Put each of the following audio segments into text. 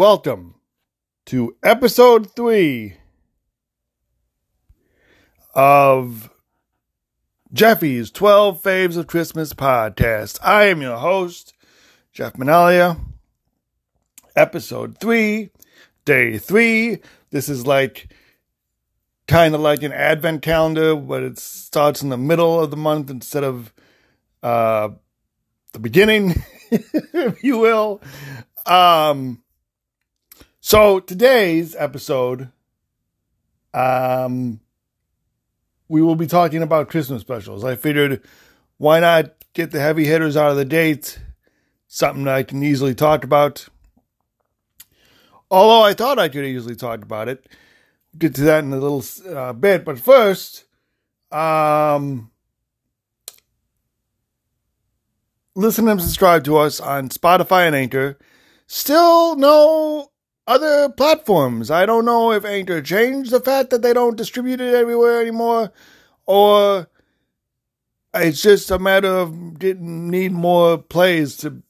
welcome to episode three of Jeffy's 12 Faves of Christmas podcast. I am your host, Jeff Manalia. Episode three, day three. This is like kind of like an advent calendar, but it starts in the middle of the month instead of uh, the beginning, if you will. Um, so today's episode, um, we will be talking about Christmas specials. I figured why not get the heavy hitters out of the date, something I can easily talk about. Although I thought I could easily talk about it, get to that in a little uh, bit. But first, um, listen and subscribe to us on Spotify and Anchor. Still no other platforms. I don't know if Anchor changed the fact that they don't distribute it everywhere anymore, or it's just a matter of didn't need more plays to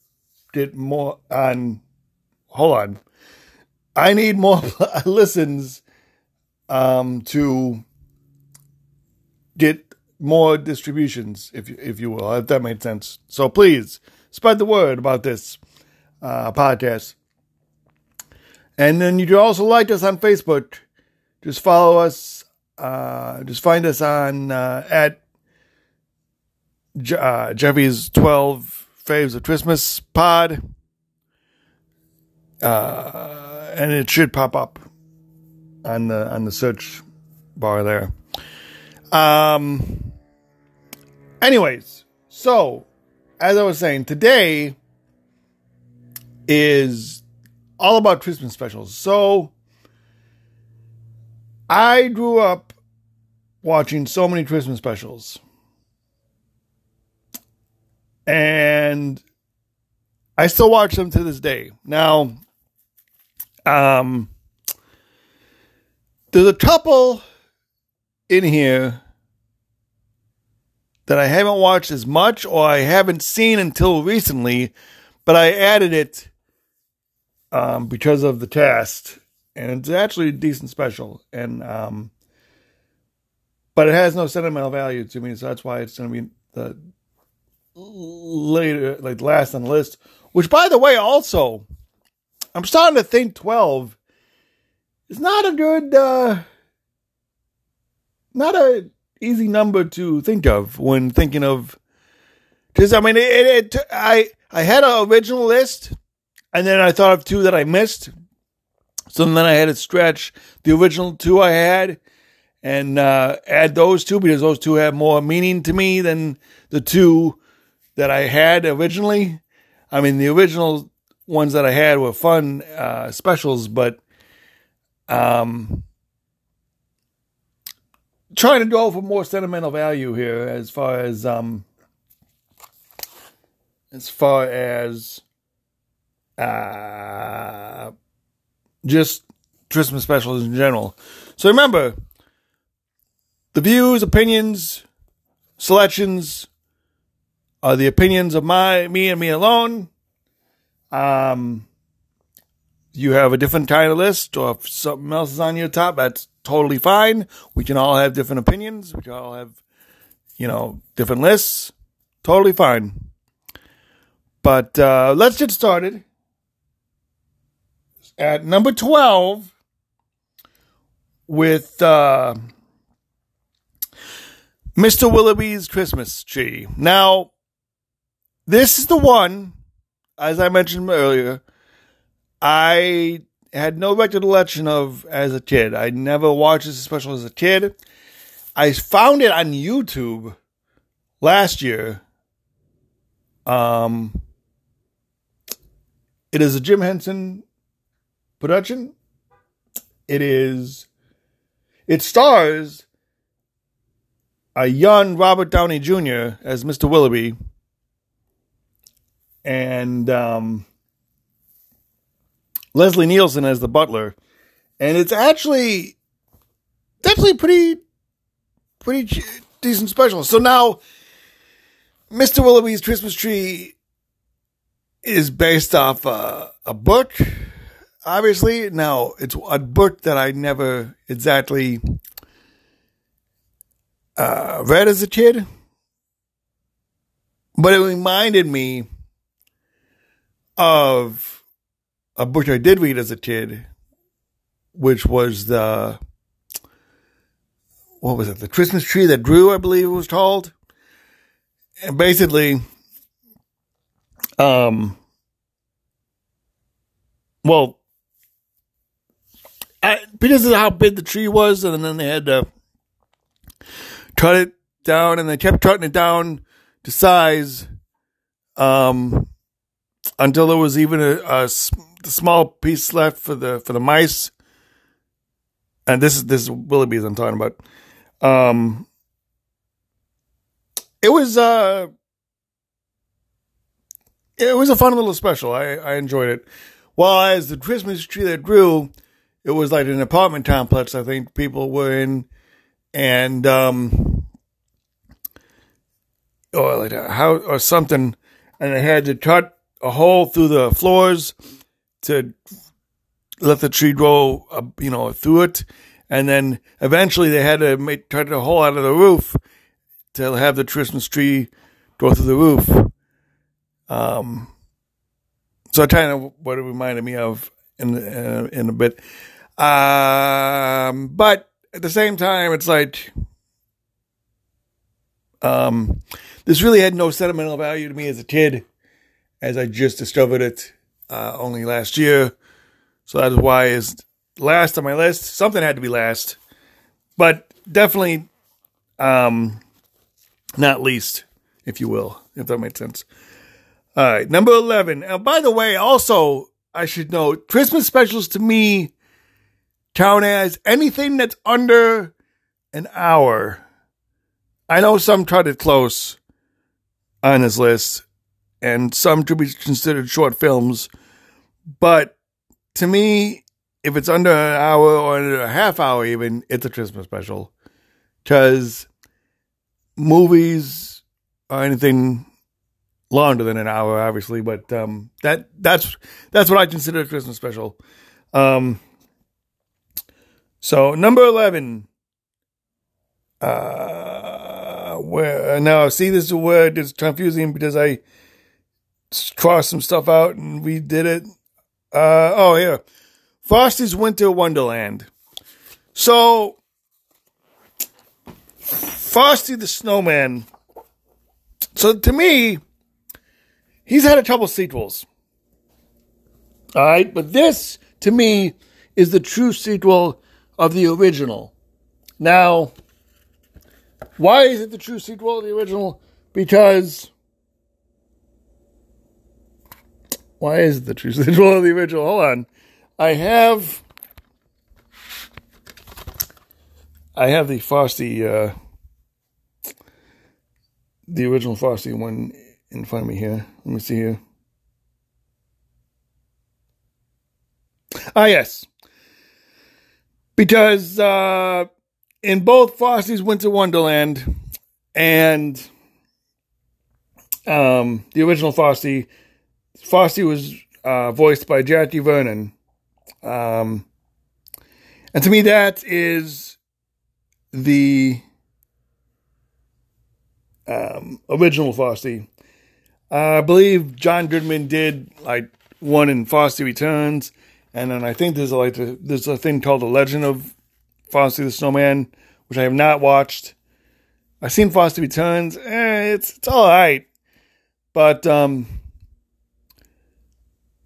get more on. Hold on, I need more listens um, to get more distributions, if you, if you will, if that made sense. So please spread the word about this uh, podcast. And then you can also like us on Facebook. Just follow us. Uh, just find us on uh, at uh, Jeffy's Twelve Faves of Christmas Pod, uh, and it should pop up on the on the search bar there. Um. Anyways, so as I was saying, today is all about Christmas specials. So I grew up watching so many Christmas specials. And I still watch them to this day. Now, um, there's a couple in here that I haven't watched as much or I haven't seen until recently, but I added it um, because of the cast, and it's actually a decent special. And um, but it has no sentimental value to me, so that's why it's going to be the later, like last on the list. Which, by the way, also I'm starting to think twelve is not a good, uh, not a easy number to think of when thinking of. Because I mean, it, it, it I I had an original list and then I thought of two that I missed. So then I had to stretch the original two I had and uh, add those two because those two have more meaning to me than the two that I had originally. I mean, the original ones that I had were fun uh, specials, but um, trying to go for more sentimental value here as far as um, as far as uh, just Christmas specials in general. So remember, the views, opinions, selections are the opinions of my me and me alone. Um, you have a different of list, or if something else is on your top, that's totally fine. We can all have different opinions. We can all have, you know, different lists. Totally fine. But uh, let's get started. At number 12, with uh, Mr. Willoughby's Christmas tree. Now, this is the one, as I mentioned earlier, I had no recollection of as a kid. I never watched this special as a kid. I found it on YouTube last year. Um, it is a Jim Henson production. It is. It stars a young Robert Downey Jr. as Mr. Willoughby, and um, Leslie Nielsen as the butler, and it's actually definitely pretty pretty decent special. So now, Mr. Willoughby's Christmas Tree is based off uh, a book. Obviously, now it's a book that I never exactly uh, read as a kid, but it reminded me of a book I did read as a kid, which was the what was it? The Christmas tree that grew, I believe it was called. And basically, um, well, I, because of how big the tree was, and then they had to cut it down, and they kept cutting it down to size, um, until there was even a small piece left for the for the mice. And this is this is Willoughby's I'm talking about. Um, it was uh, it was a fun little special. I I enjoyed it. While as the Christmas tree that grew, it was like an apartment complex. I think people were in, and um, or like a house or something, and they had to cut a hole through the floors to let the tree grow, uh, you know, through it, and then eventually they had to make cut a hole out of the roof to have the Christmas tree go through the roof. Um, so kind of what it reminded me of in in, in a bit. Um, but at the same time, it's like, um, this really had no sentimental value to me as a kid, as I just discovered it uh, only last year. So that is why is last on my list. Something had to be last, but definitely um, not least, if you will, if that makes sense. All right, number eleven. Uh, by the way, also I should note Christmas specials to me count as anything that's under an hour. I know some cut it close on this list, and some could be considered short films, but to me, if it's under an hour or a half hour, even it's a Christmas special, because movies or anything longer than an hour, obviously, but um, that that's that's what I consider a Christmas special. Um, so number eleven. Uh, where now see this is word that's confusing because I crossed some stuff out and we did it. Uh, oh here, Frosty's Winter Wonderland. So Frosty the Snowman. So to me, he's had a couple sequels. All right, but this to me is the true sequel of the original. Now, why is it the true sequel of the original? Because why is it the true sequel of the original? Hold on, I have I have the Frosty, uh, the original Frosty one in front of me here. Let me see here. Ah, yes. Because uh, in both Frosty's Winter Wonderland and um, the original Frosty, Frosty was uh, voiced by Jackie Vernon. Um, and to me, that is the um, original Frosty. Uh, I believe John Goodman did like one in Frosty Returns, and then I think there's like a, there's a thing called The Legend of Frosty the Snowman, which I have not watched. I've seen Frosty Returns. Eh, it's it's all right, but um,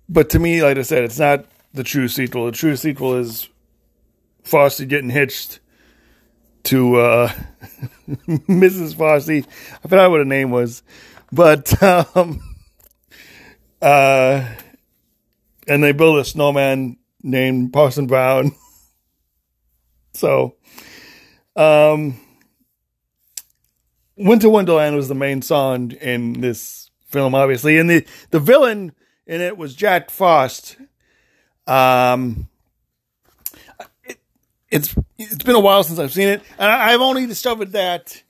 but to me, like I said, it's not the true sequel. The true sequel is Frosty getting hitched to uh, Mrs. Frosty. I forgot what her name was, but um, uh, and they build a snowman named Parson Brown. so, um, Winter Wonderland was the main song in this film, obviously, and the the villain in it was Jack Frost. Um, it, it's it's been a while since I've seen it, and I, I've only discovered that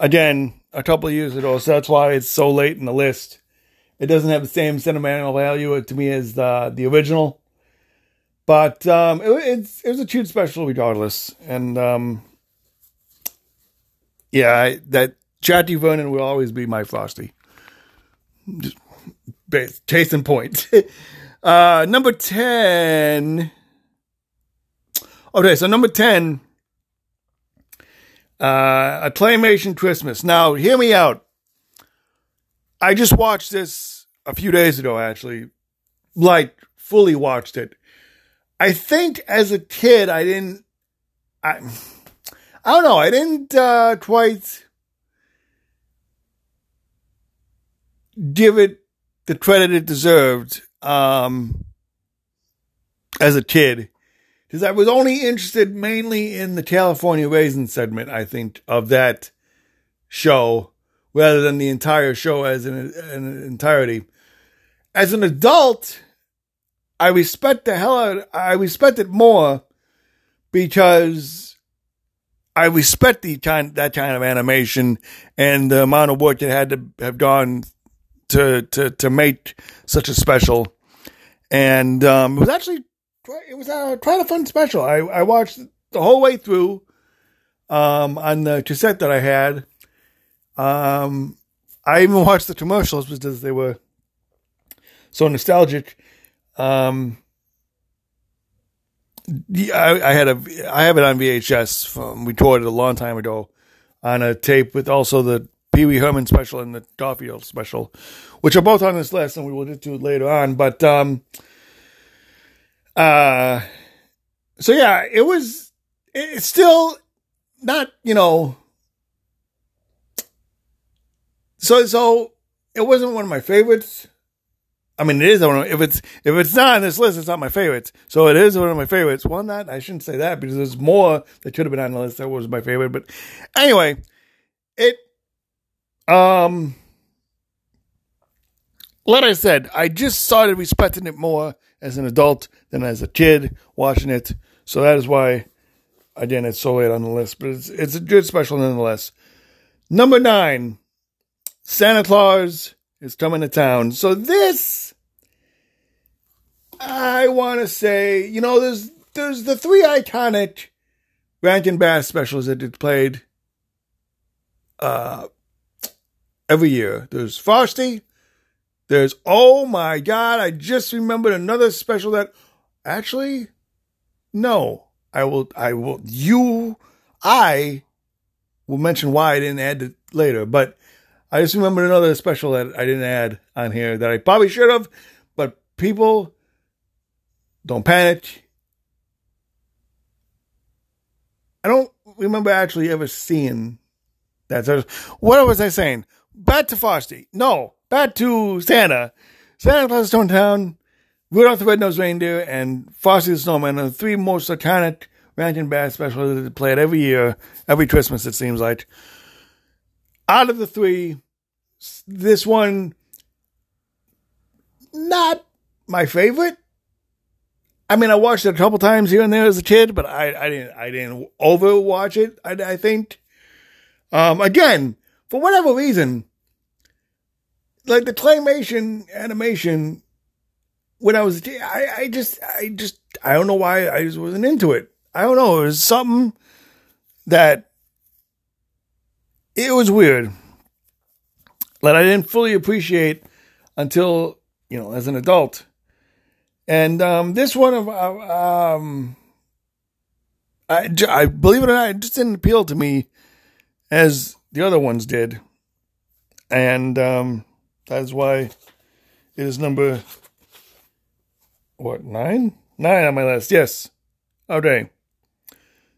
again a couple of years ago, so that's why it's so late in the list. It doesn't have the same sentimental value to me as the the original, but um, it, it's it was a cute special regardless, and um, yeah, I, that Jackie Vernon will always be my Frosty. Just base, case in point. uh, number 10. Okay, so number 10. Uh, a Claymation Christmas. Now, hear me out. I just watched this a few days ago, actually. Like, fully watched it. I think as a kid, I didn't. I, I don't know. I didn't uh, quite give it the credit it deserved um, as a kid. Because I was only interested mainly in the California Raisin segment, I think, of that show, rather than the entire show as an, an entirety. As an adult, I respect the hell out, I respect it more because I respect the kind, that kind of animation and the amount of work that had to have gone to to to make such a special, and um, it was actually it was a quite a fun special. I I watched the whole way through um, on the cassette that I had. Um, I even watched the commercials because they were so nostalgic. Um, I, I had a I have it on VHS from we toured it a long time ago on a tape with also the Pee Wee Herman special and the Garfield special, which are both on this list, and we will get to later on. But um, uh, so yeah, it was. It's still not, you know. So so it wasn't one of my favorites. I mean, it is one. Of, if it's if it's not on this list, it's not my favorites. So it is one of my favorites. Well, not I shouldn't say that because there's more that should have been on the list that was my favorite. But anyway, it um, like I said, I just started respecting it more as an adult than as a kid watching it. So that is why, again, it's so late on the list. But it's it's a good special nonetheless. Number nine, Santa Claus is coming to town. So this, I want to say, you know, there's there's the three iconic Rankin Bass specials that it played. Uh, every year. There's Frosty. There's, oh my God, I just remembered another special that actually, no, I will, I will, you, I will mention why I didn't add it later, but I just remembered another special that I didn't add on here that I probably should have, but people don't panic. I don't remember actually ever seeing that. What was I saying? back to Frosty. No, back to Santa. Santa Claus Stone Town, Rudolph the Red-Nosed Reindeer, and Frosty the Snowman are the three most iconic Rankin Bass specials that play it every year, every Christmas, it seems like. Out of the three, this one, not my favorite. I mean, I watched it a couple times here and there as a kid, but I, I didn't, I didn't overwatch it. I, I think. Um, again, for whatever reason, like the claymation animation, when I was, I, I just, I just, I don't know why I just wasn't into it. I don't know. It was something that it was weird that I didn't fully appreciate until, you know, as an adult. And um, this one of, uh, um, I, I believe it or not, it just didn't appeal to me as the other ones did. And um, that is why it is number, what, nine? Nine on my list, yes. Okay.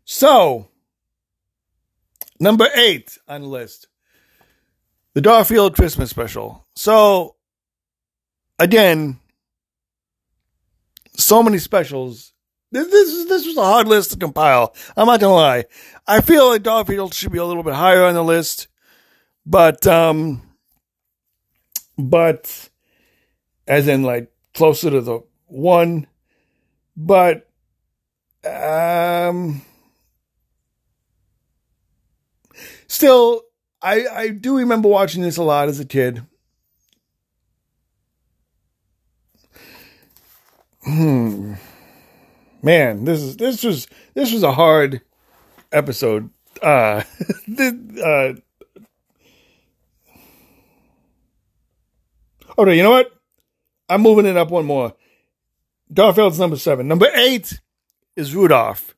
So, number eight on the list the Garfield Christmas special. So, again, so many specials this, this, this was a hard list to compile. I'm not gonna lie. I feel like Garfield should be a little bit higher on the list. But um but as in like closer to the one, but um still I I do remember watching this a lot as a kid. Hmm. Man, this is this was this was a hard episode. Uh, uh Okay, you know what? I'm moving it up one more. Garfield's number seven. Number eight is Rudolph.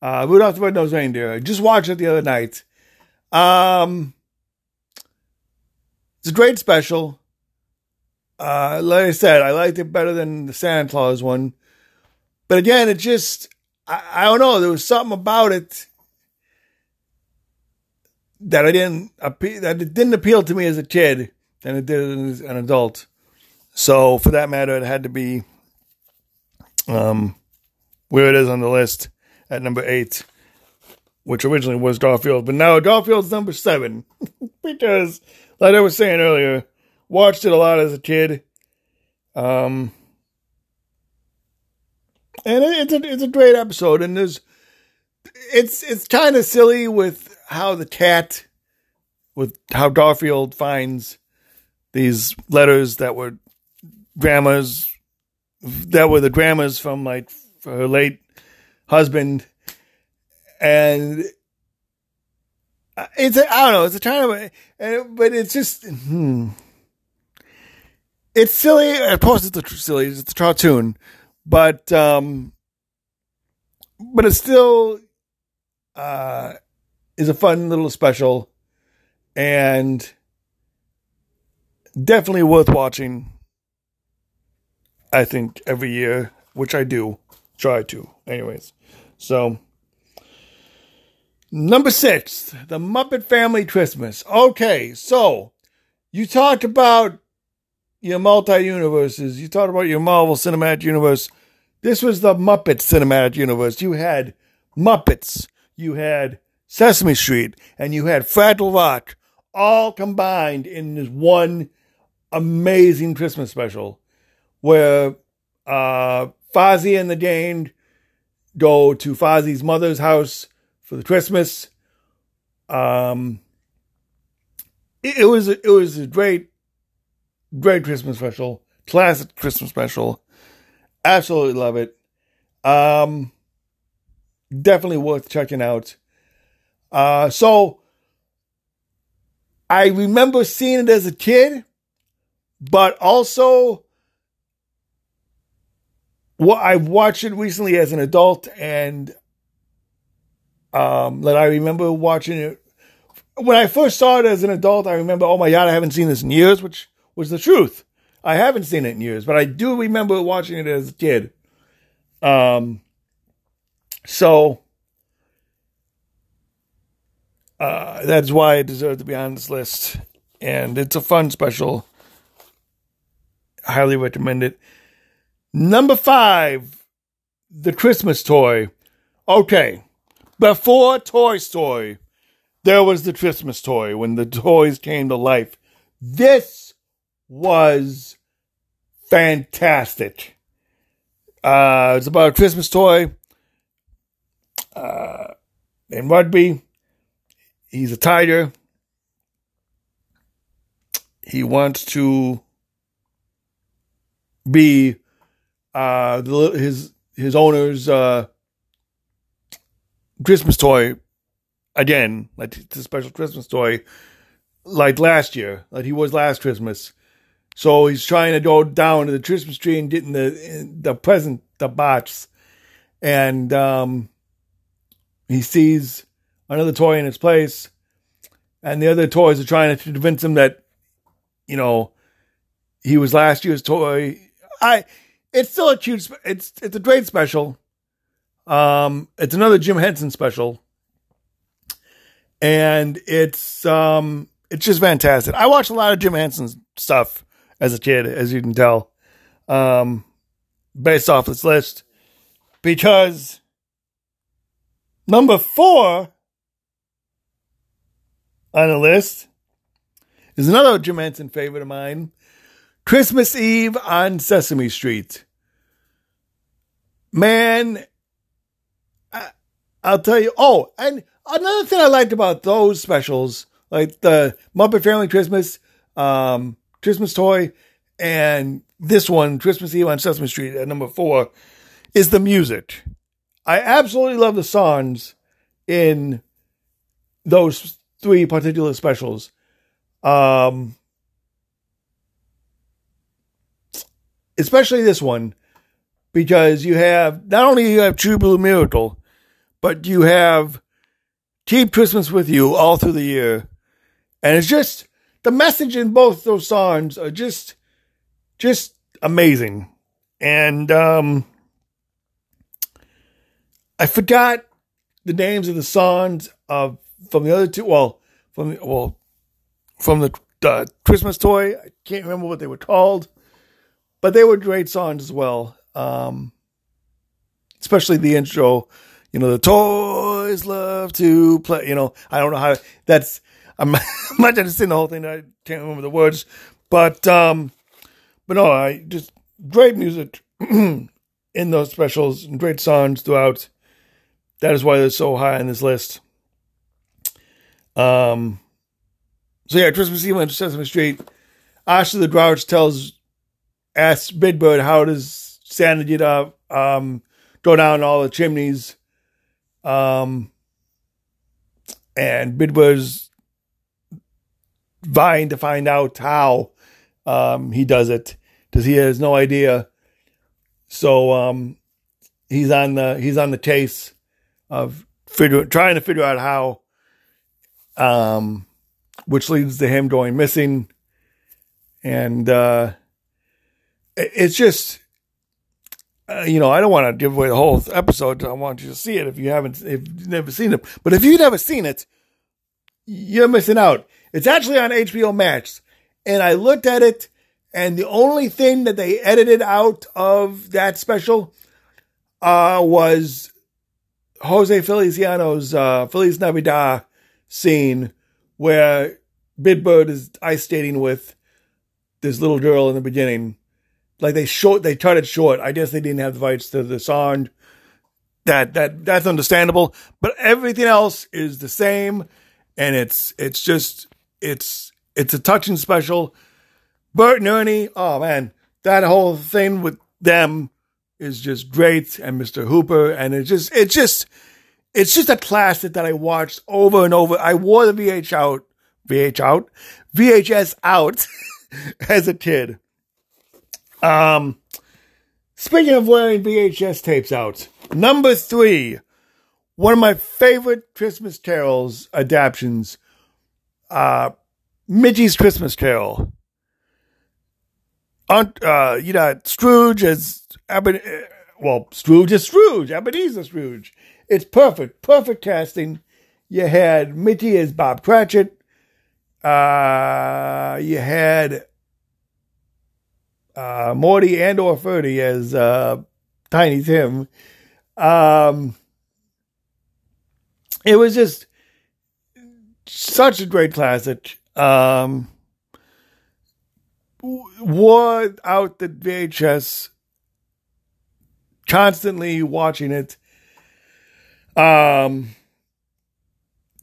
Uh, Rudolph the Red-Nosed Reindeer. I just watched it the other night. Um, it's a great special. Uh, like I said, I liked it better than the Santa Claus one. But again, it just, I, I don't know, there was something about it that I didn't, that it didn't appeal to me as a kid than it did as an adult. So for that matter, it had to be um, where it is on the list at number eight, which originally was Garfield, but now Garfield's number seven because, like I was saying earlier, watched it a lot as a kid. Um, and it's a it's a great episode, and there's it's it's kind of silly with how the cat, with how Garfield finds these letters that were grandma's that were the grandma's from like her late husband and it's a, I don't know it's a kind of but it's just hmm. it's silly of course it's a, silly it's a cartoon but um but it still uh is a fun little special and definitely worth watching. I think every year, which I do try to, anyways. So, number six, the Muppet Family Christmas. Okay, so you talked about your multi universes, you talked about your Marvel Cinematic Universe. This was the Muppet Cinematic Universe. You had Muppets, you had Sesame Street, and you had Fraggle Rock all combined in this one amazing Christmas special where uh, Fozzie and the Gang go to Fozzie's mother's house for the Christmas. Um, it, it was it was a great, great Christmas special, classic Christmas special. Absolutely love it. Um, definitely worth checking out. Uh, so I remember seeing it as a kid but also what I've watched it recently as an adult and um that I remember watching it when I first saw it as an adult, I remember, oh my god, I haven't seen this in years, which was the truth. I haven't seen it in years, but I do remember watching it as a kid. Um so uh, that's why it deserves to be on this list. And it's a fun special highly recommend it. Number five, the Christmas toy. Okay, before Toy Story, there was the Christmas toy when the toys came to life. This was fantastic. Uh, it's about a Christmas toy. Uh, in rugby, he's a tiger. He wants to be uh, the, his his owner's uh, Christmas toy again, like the special Christmas toy, like last year, like he was last Christmas. So he's trying to go down to the Christmas tree and getting the the present, the box, and um, he sees another toy in its place, and the other toys are trying to convince him that, you know, he was last year's toy I it's still a cute. It's it's a great special. Um, it's another Jim Henson special, and it's um, it's just fantastic. I watched a lot of Jim Henson stuff as a kid, as you can tell, um, based off this list, because number four on the list is another Jim Henson favorite of mine. Christmas Eve on Sesame Street. Man, I, I'll tell you. Oh, and another thing I liked about those specials, like the Muppet Family Christmas, um, Christmas Toy, and this one, Christmas Eve on Sesame Street at number four, is the music. I absolutely love the songs in those three particular specials. Um, especially this one, because you have not only you have True Blue Miracle, but you have Keep Christmas with You all through the year, and it's just the message in both those songs are just just amazing, and um, I forgot the names of the songs of from the other two. Well, from the well from the uh, Christmas toy. I can't remember what they were called, but they were great songs as well. Um, especially the intro. You know, the toys love to play. You know, I don't know how that's. I'm, I'm not going the whole thing. I can't remember the words, but um, but no, I just great music in those specials and great songs throughout. That is why they're so high on this list. Um, so yeah, Christmas Eve on Sesame Street. Oscar the Grouch tells, asks Big Bird how does Santa get up, um, go down all the chimneys. Um, and Big Bird's vying to find out how um, he does it because he has no idea. So um, he's on the he's on the chase of figure, trying to figure out how, um, which leads to him going missing, and uh, it's just. Uh, you know, I don't want to give away the whole episode. I want you to see it if you haven't, if you've never seen it. But if you've never seen it, you're missing out. It's actually on HBO Max, and I looked at it, and the only thing that they edited out of that special uh, was Jose Feliciano's uh, Feliz Navidad scene where Big Bird is ice skating with this little girl in the beginning. Like they short, they cut it short. I guess they didn't have the rights to the song. That that that's understandable, but everything else is the same, and it's it's just it's it's a touching special. Bert and Ernie, oh man, that whole thing with them is just great, and Mr. Hooper, and it's just it's just it's just a classic that I watched over and over. I wore the VH out, VH out, VHS out as a kid. Um, speaking of wearing VHS tapes out, number three, one of my favorite Christmas carols adaptations, uh, Mickey's Christmas Carol. Uh, you know, Scrooge as Eben, well, Scrooge is Scrooge, Ebenezer Scrooge. It's perfect, perfect casting. You had Mickey as Bob Cratchit. Uh, you had uh, Morty and or Ferdie as uh, Tiny Tim. Um, it was just such a great classic. Um, wore out the VHS, constantly watching it. Um,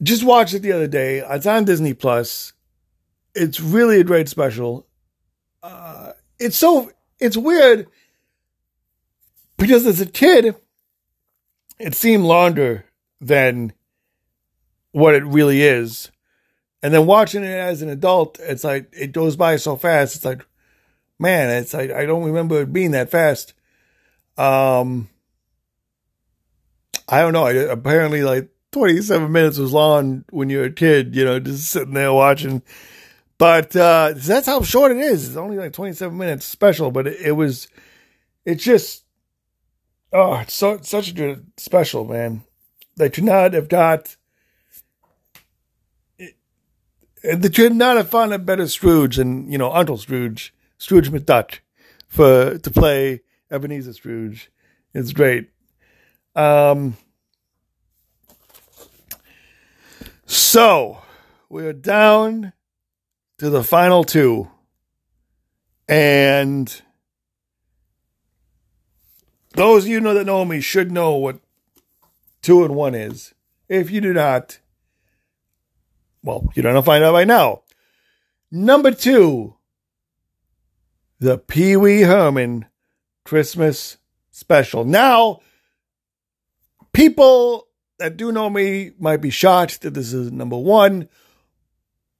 just watched it the other day. It's on Disney Plus. It's really a great special. It's so it's weird because as a kid, it seemed longer than what it really is. And then watching it as an adult, it's like it goes by so fast. It's like, man, it's like I don't remember it being that fast. Um, I don't know. Apparently, like twenty seven minutes was long when you're a kid. You know, just sitting there watching. But uh, that's how short it is. It's only like 27 minutes special, but it, it was, it's just, oh, it's so such a special, man. They could not have got, they could not have found a better Scrooge than you know Uncle Scrooge, Scrooge McDuck, for to play Ebenezer Scrooge. It's great. Um, so we're down to the final two. And those of you know that know me should know what two and one is. If you do not, well, you're to find out right now. Number two, the Pee Wee Herman Christmas special. Now, people that do know me might be shocked that this is number one.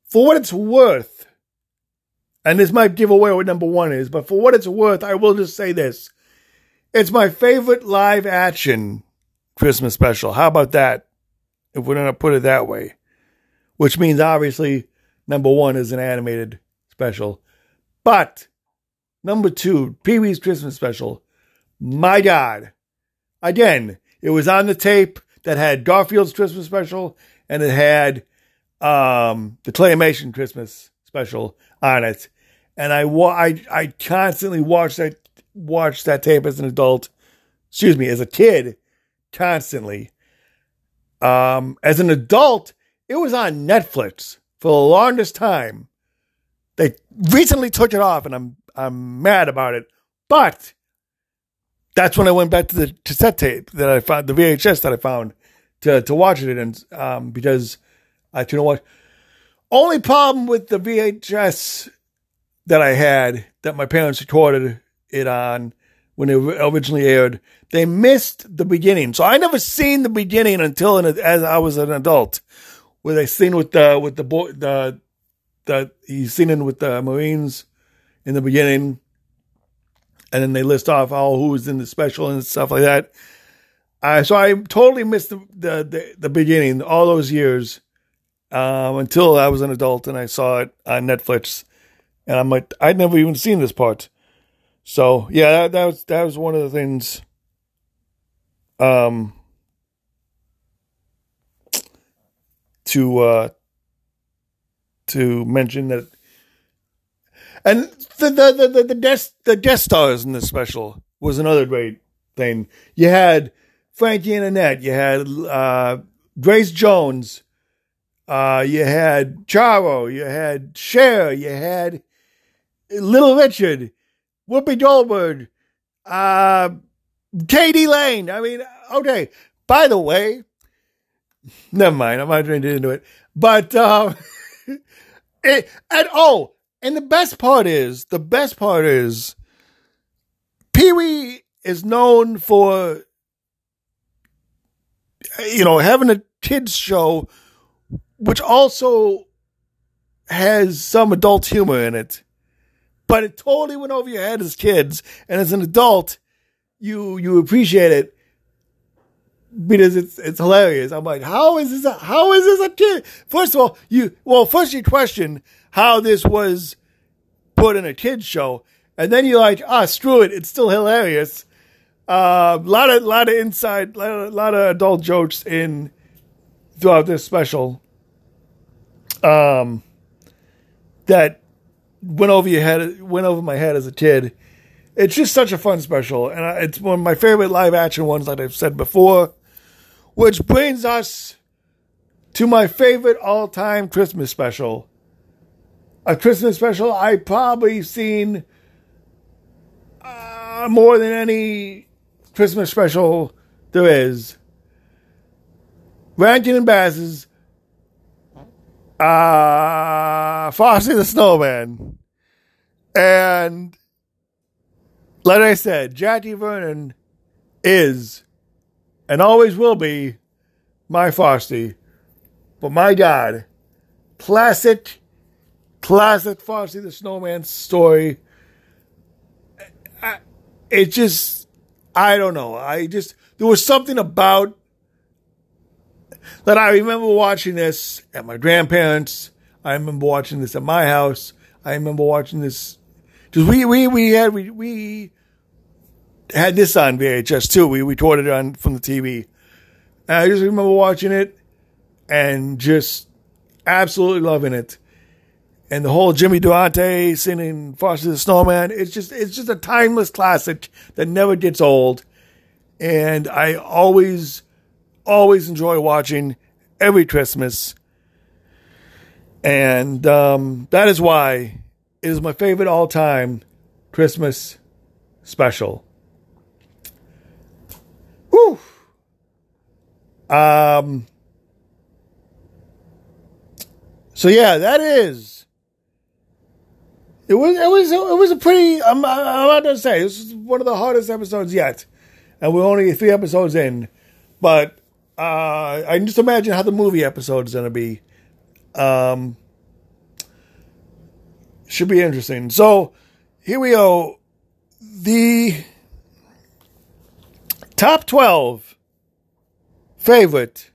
For what it's worth, and this might give away what number one is, but for what it's worth, I will just say this. It's my favorite live action Christmas special. How about that? If we're going to put it that way. Which means obviously number one is an animated special. But number two, Pee Wee's Christmas special. My God. Again, it was on the tape that had Garfield's Christmas special and it had um, the Claymation Christmas special on it. And I, wa- I, I constantly watched that, watched that tape as an adult, excuse me, as a kid, constantly. Um, as an adult, it was on Netflix for the longest time. They recently took it off, and I'm I'm mad about it. But that's when I went back to the cassette tape that I found, the VHS that I found to to watch it in, um, because I you know what. Only problem with the VHS that I had that my parents recorded it on when it originally aired, they missed the beginning. So I never seen the beginning until as I was an adult, where they seen with the with the boy the he's seen it with the Marines in the beginning, and then they list off all who was in the special and stuff like that. Uh, so I totally missed the, the, the, the beginning all those years um, until I was an adult and I saw it on Netflix. And I'm like, I'd never even seen this part. So yeah, that, that was that was one of the things. Um, to uh, to mention that, and the the the the guest the guest stars in this special was another great thing. You had Frankie and Annette. You had uh, Grace Jones. Uh, you had Charo. You had Cher. You had Little Richard. Whoopi Goldberg. Uh, k.d. lang. I mean, okay. By the way, never mind. I'm not trying to get into it. But, um, it, and oh, and the best part is, the best part is, Pee Wee is known for you know, having a kids show, which also has some adult humor in it, but it totally went over your head as kids, and as an adult, you you appreciate it because it's it's hilarious. I'm like, how is this? A, how is this a kid? First of all, you well, first you question how this was put in a kids show, and then you're like, ah, screw it, it's still hilarious. A uh, lot of lot of inside, lot of, lot of adult jokes in throughout this special. Um, that went over your head, went over my head as a kid. It's just such a fun special, and it's one of my favorite live action ones, like I've said before. Which brings us to my favorite all time Christmas special. A Christmas special I probably seen uh, more than any Christmas special there is. Rankin and Bass's uh, Frosty the Snowman. And like I said, Jackie Vernon is and always will be my Frosty. But my God, classic, classic Frosty the Snowman story. It just I don't know. I just there was something about that I remember watching this at my grandparents. I remember watching this at my house. I remember watching this because we we we had we we had this on VHS too. We recorded it on from the TV. And I just remember watching it and just absolutely loving it. And the whole Jimmy Durante singing Frosty the Snowman, it's just it's just a timeless classic that never gets old. And I always always enjoy watching every Christmas. And um, that is why it is my favorite all time Christmas special. Whew. Um, so yeah, that is. It was it was it was a pretty. I'm I'm not gonna say this is one of the hardest episodes yet, and we're only three episodes in, but uh, I can just imagine how the movie episode is gonna be. Um, should be interesting. So here we go. The top twelve favorite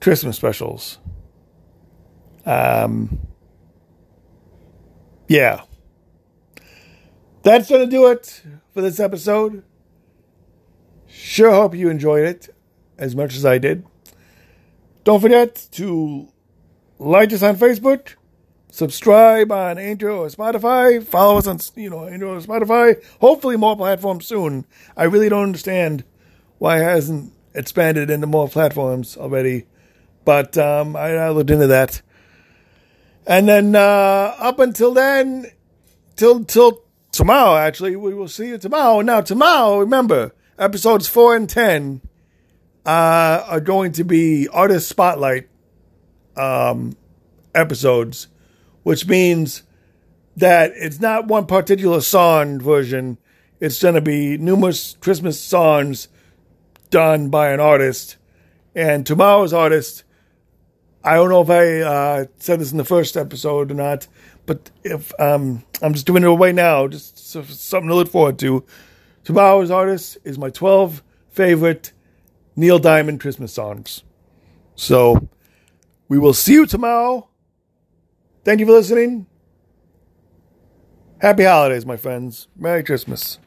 Christmas specials. Um, yeah. That's going to do it for this episode. Sure hope you enjoyed it as much as I did. Don't forget to like us on Facebook, subscribe on Anchor or Spotify, follow us on you know Anchor or Spotify. Hopefully more platforms soon. I really don't understand why it hasn't expanded into more platforms already, but um, I, I looked into that. And then uh, up until then, till till tomorrow, actually, we will see you tomorrow. Now, tomorrow, remember, episodes four and ten uh, are going to be artist spotlight um, episodes, which means that it's not one particular song version. It's going to be numerous Christmas songs done by an artist. And tomorrow's artist I don't know if I uh, said this in the first episode or not, but if um, I'm just doing it right now, just something to look forward to. Tomorrow's artist is my 12 favorite Neil Diamond Christmas songs. So we will see you tomorrow. Thank you for listening. Happy holidays, my friends. Merry Christmas.